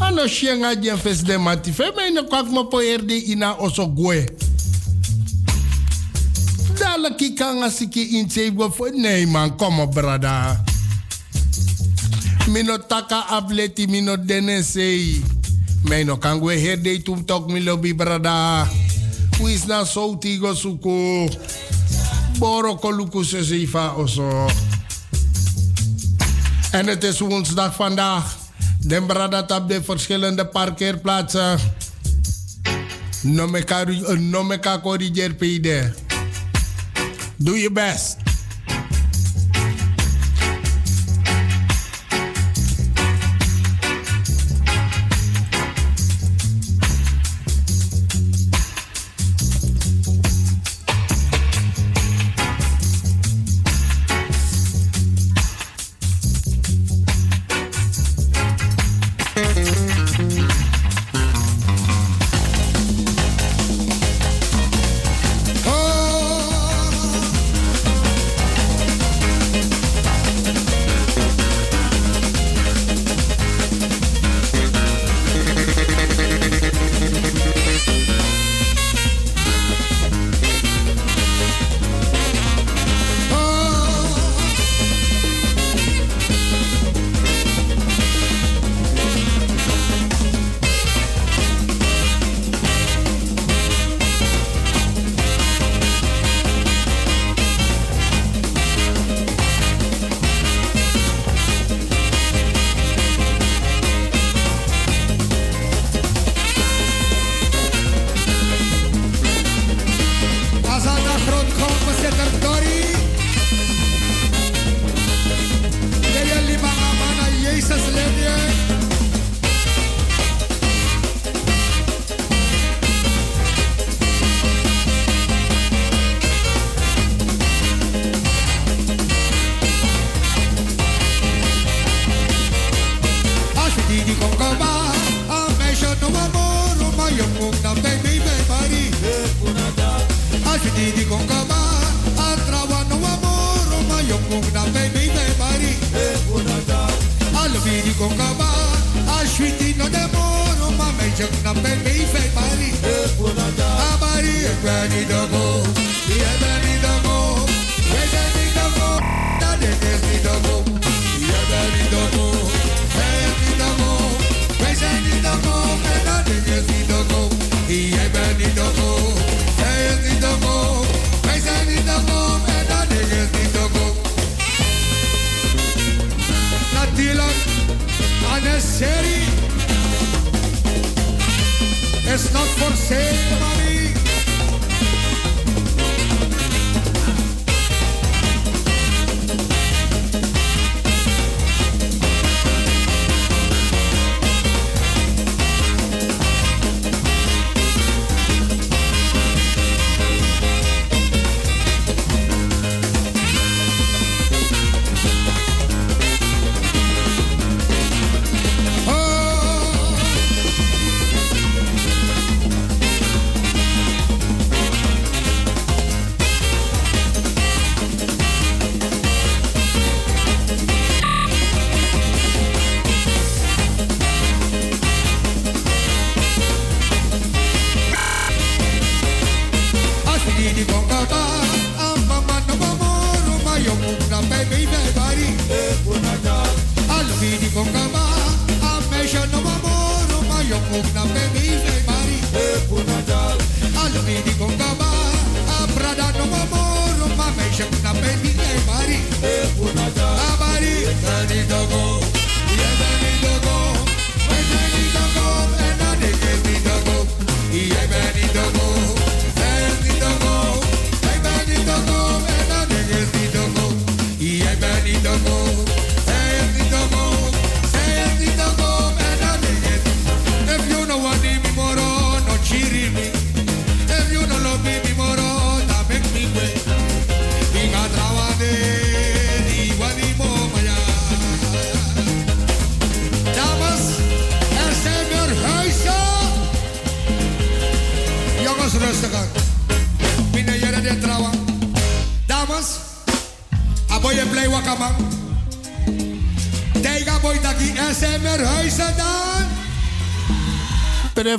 Ano shenga jen fes de mati. Fe me ne kwak mo po ina oso gwe. Dala ki kanga siki in sebo fo. Nee man, kom op brada. Mino taka ableti mino dene sei. Meno kangwe herde tum tok mi lobby brada. Wis na so tigo suko. Boro koluku se zeifa oso. En het is woensdag vandaag. Den bradat op de verschillende parkeerplaatsen. Nomeka, nomeka corrigeer pide. Doe je best.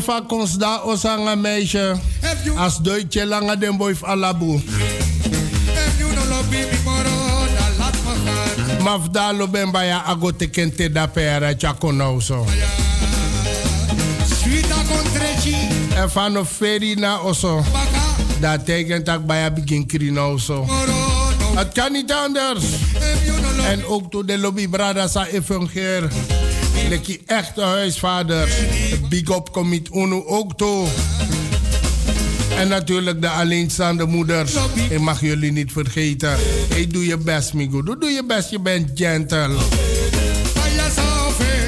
Prefa kons da osanga meisje. As doitje langa den boy alabu. If you no love me moro, da laat me gaan. Mafdalo ben baya ago tekente da pera chakono so. En van of feri na oso. Dat tekent dat baya begin krino so. Het kan niet anders. En ook toen de lobby brada sa evangeer. Lekkie echte huisvader. Big up commit UNO ook toe. En natuurlijk de alleenstaande moeders. Ik mag jullie niet vergeten. Hey, doe je best, Migo. Doe, doe je best, je bent gentle.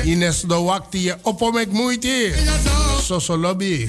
Ines de wakti je op om ik moeite. Zo lobby.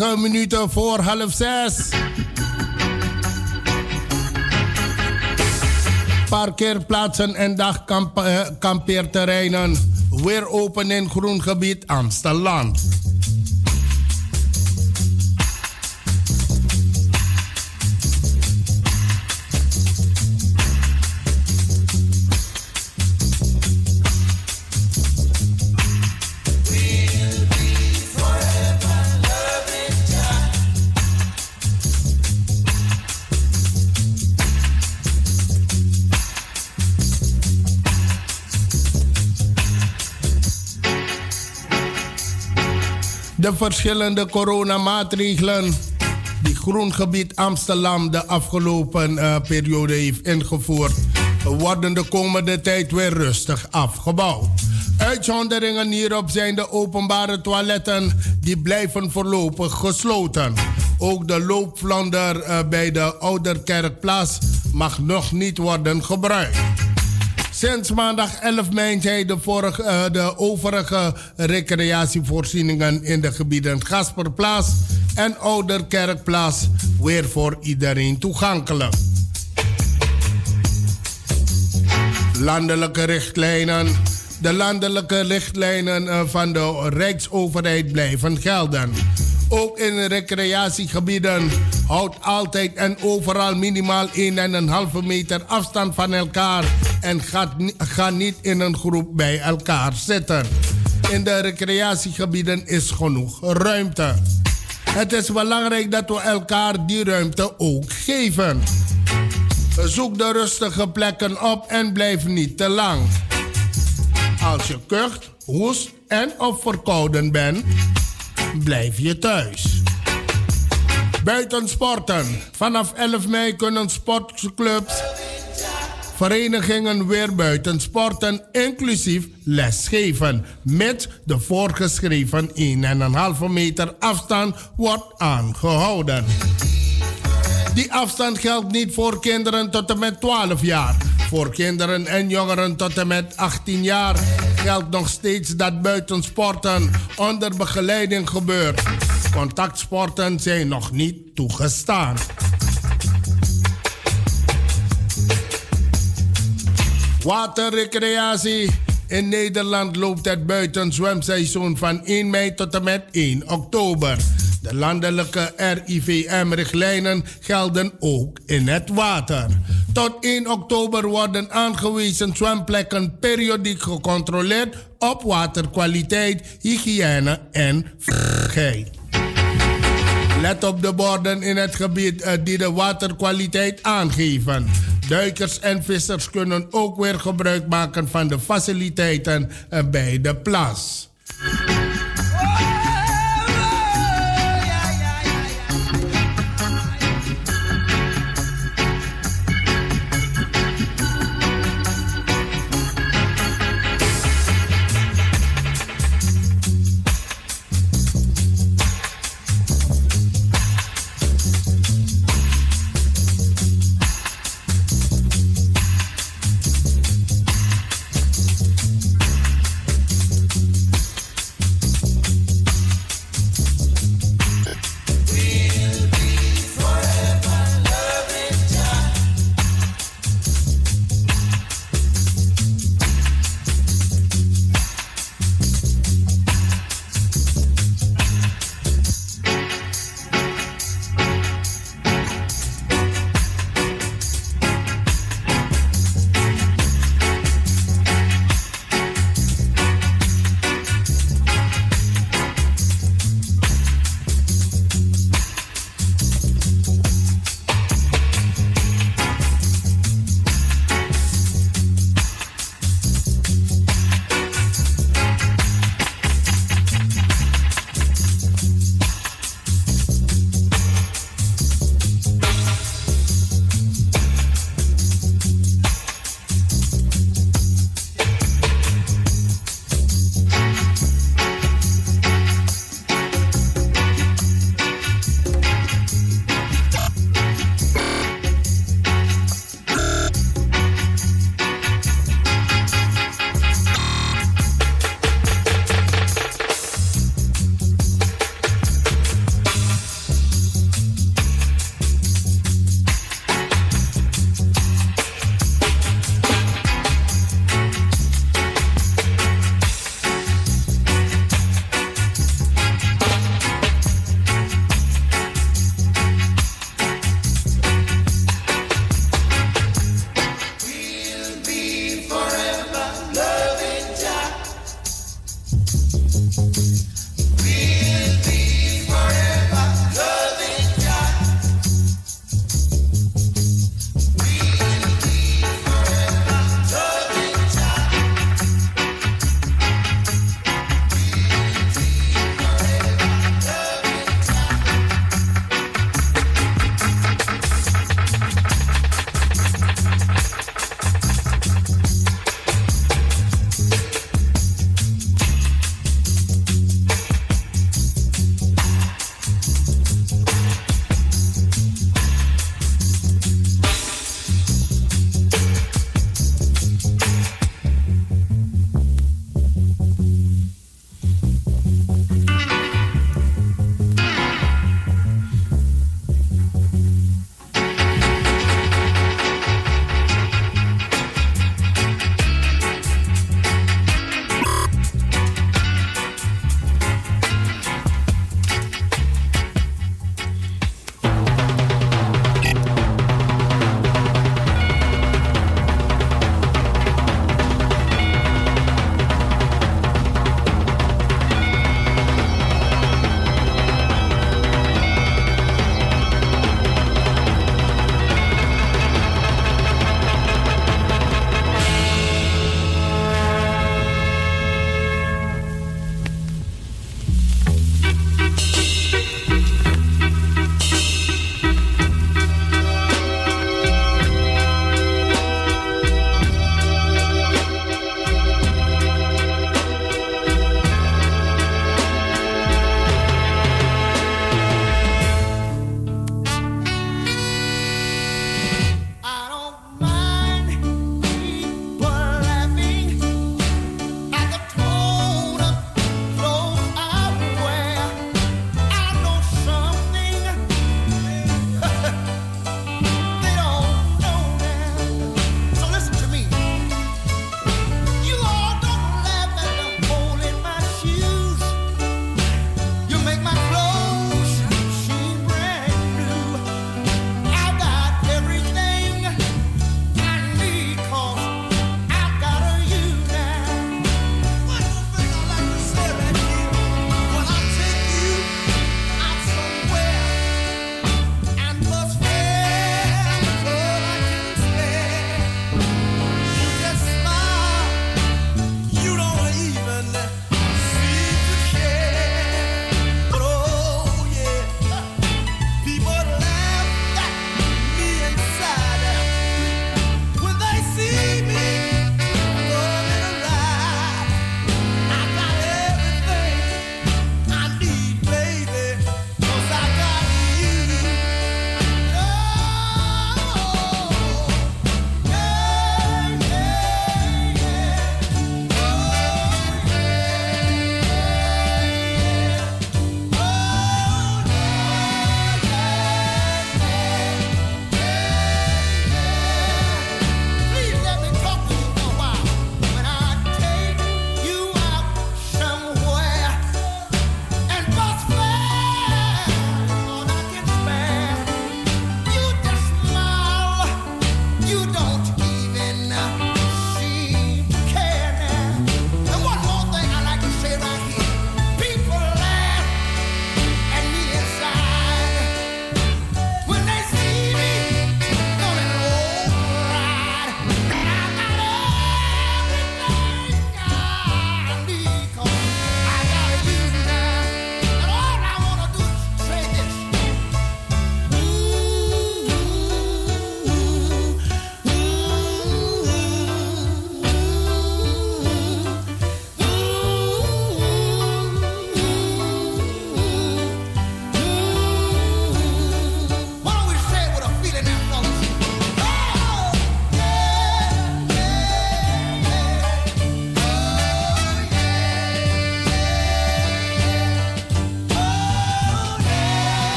minuten voor half zes. Parkeerplaatsen en dagkampeerterreinen. Eh, Weer open in groen gebied Amsterdam. verschillende coronamaatregelen die Groengebied Amsterdam de afgelopen eh, periode heeft ingevoerd, worden de komende tijd weer rustig afgebouwd. Uitzonderingen hierop zijn de openbare toiletten, die blijven voorlopig gesloten. Ook de loopvlander eh, bij de Ouderkerkplaats mag nog niet worden gebruikt. Sinds maandag 11 mei zijn de, vorige, uh, de overige recreatievoorzieningen in de gebieden Gasperplaats en Ouderkerkplaats weer voor iedereen toegankelijk. Landelijke richtlijnen. De landelijke richtlijnen uh, van de Rijksoverheid blijven gelden. Ook in recreatiegebieden houdt altijd en overal minimaal 1,5 meter afstand van elkaar en gaat, ga niet in een groep bij elkaar zitten. In de recreatiegebieden is genoeg ruimte. Het is belangrijk dat we elkaar die ruimte ook geven. Zoek de rustige plekken op en blijf niet te lang. Als je kucht, hoest en of verkouden bent, blijf je thuis. Buitensporten. Vanaf 11 mei kunnen sportclubs, verenigingen weer buiten sporten, inclusief lesgeven. Met de voorgeschreven 1,5 meter afstand wordt aangehouden. Die afstand geldt niet voor kinderen tot en met 12 jaar. Voor kinderen en jongeren tot en met 18 jaar geldt nog steeds dat buitensporten onder begeleiding gebeurt. Contactsporten zijn nog niet toegestaan. Waterrecreatie. In Nederland loopt het buitenzwemseizoen van 1 mei tot en met 1 oktober. De landelijke RIVM-richtlijnen gelden ook in het water. Tot 1 oktober worden aangewezen zwemplekken periodiek gecontroleerd op waterkwaliteit, hygiëne en veiligheid. Let op de borden in het gebied eh, die de waterkwaliteit aangeven. Duikers en vissers kunnen ook weer gebruik maken van de faciliteiten eh, bij de plas.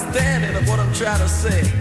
Understanding of what I'm trying to say.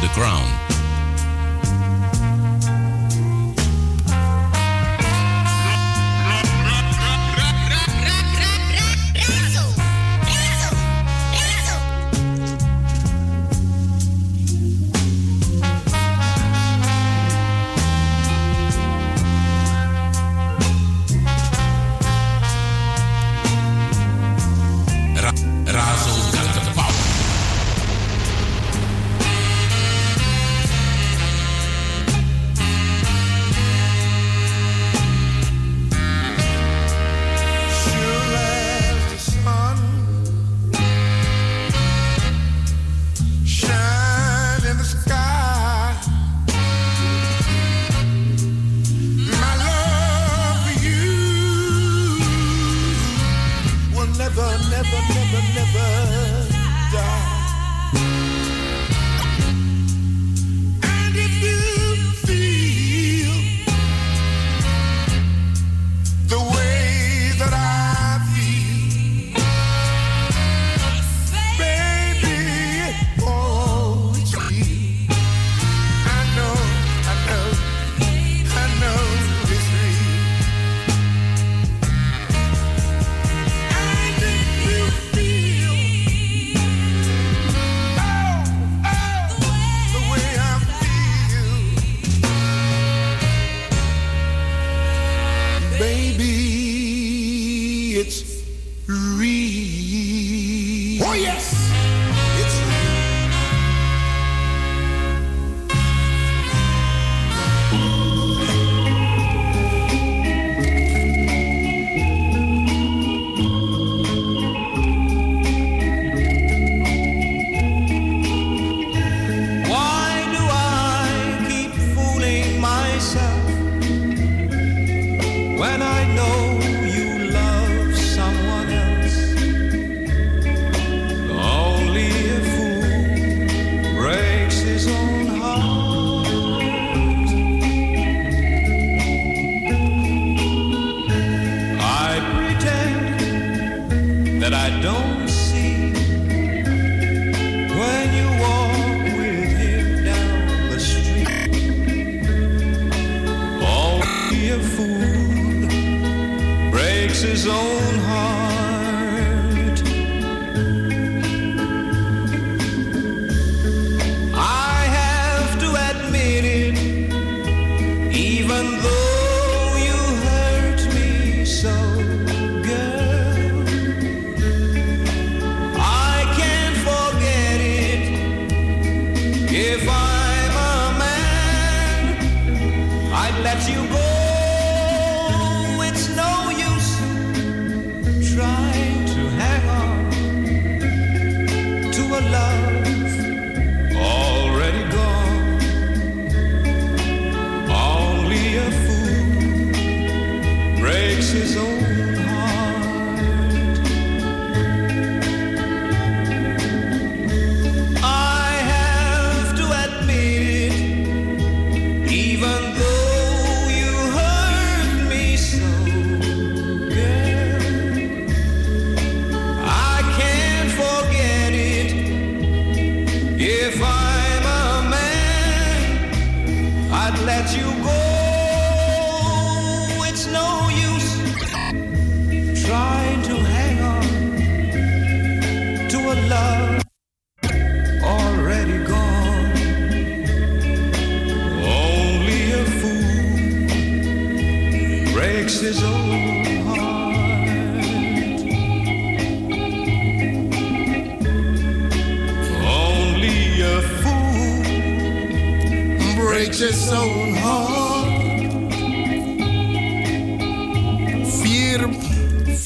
The ground.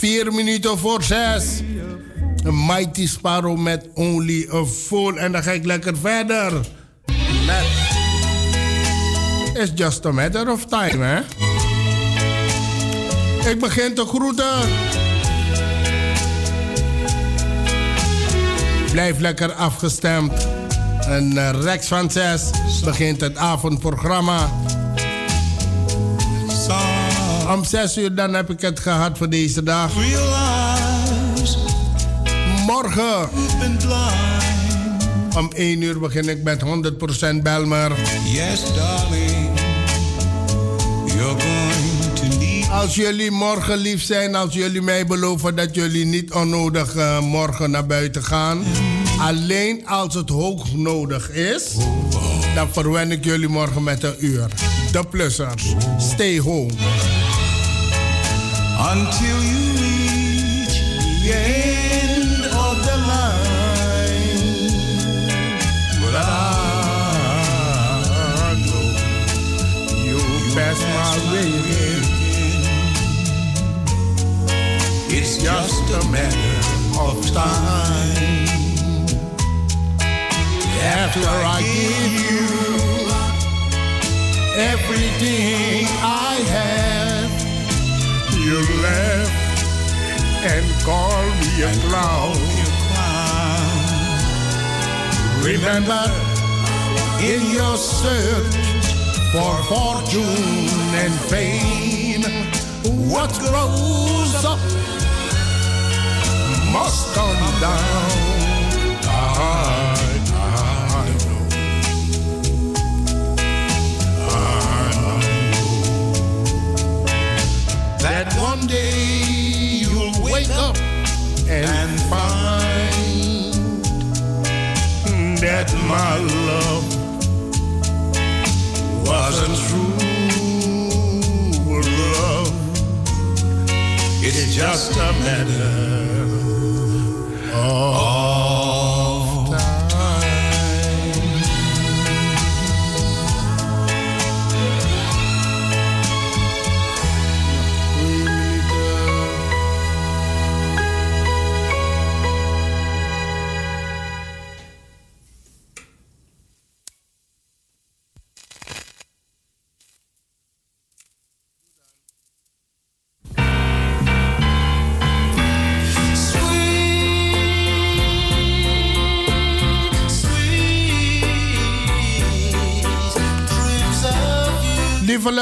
4 minuten voor 6. Een Mighty Sparrow met Only a Fool. En dan ga ik lekker verder. It's just a matter of time, hè? Ik begin te groeten. Blijf lekker afgestemd. En eh, Rex van 6 begint het avondprogramma om zes uur dan heb ik het gehad voor deze dag. Morgen om 1 uur begin ik met 100% Belmer. Yes, darling. Als jullie morgen lief zijn, als jullie mij beloven dat jullie niet onnodig eh, morgen naar buiten gaan. Alleen als het hoog nodig is, dan verwen ik jullie morgen met een uur. De plussers, stay home. Until you reach the end of the line. But I know you'll pass my way. again. It's just a matter of time. After I give you everything I have, you laugh and call me a clown. Remember, in your search for fortune and fame, what grows up must come down. That one day you'll wake up and find that my love wasn't true love. It's just a matter of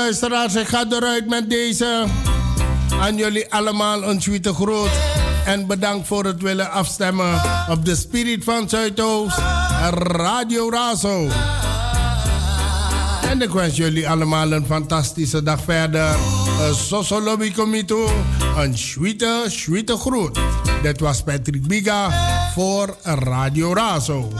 luisteraars, ik ga eruit met deze. Aan jullie allemaal een tweede groet. En bedankt voor het willen afstemmen op de Spirit van Zuidoost, Radio Razo. En ik wens jullie allemaal een fantastische dag verder. Een Sosolobi Comito, een sweete, sweete groet. Dit was Patrick Biga voor Radio Razo.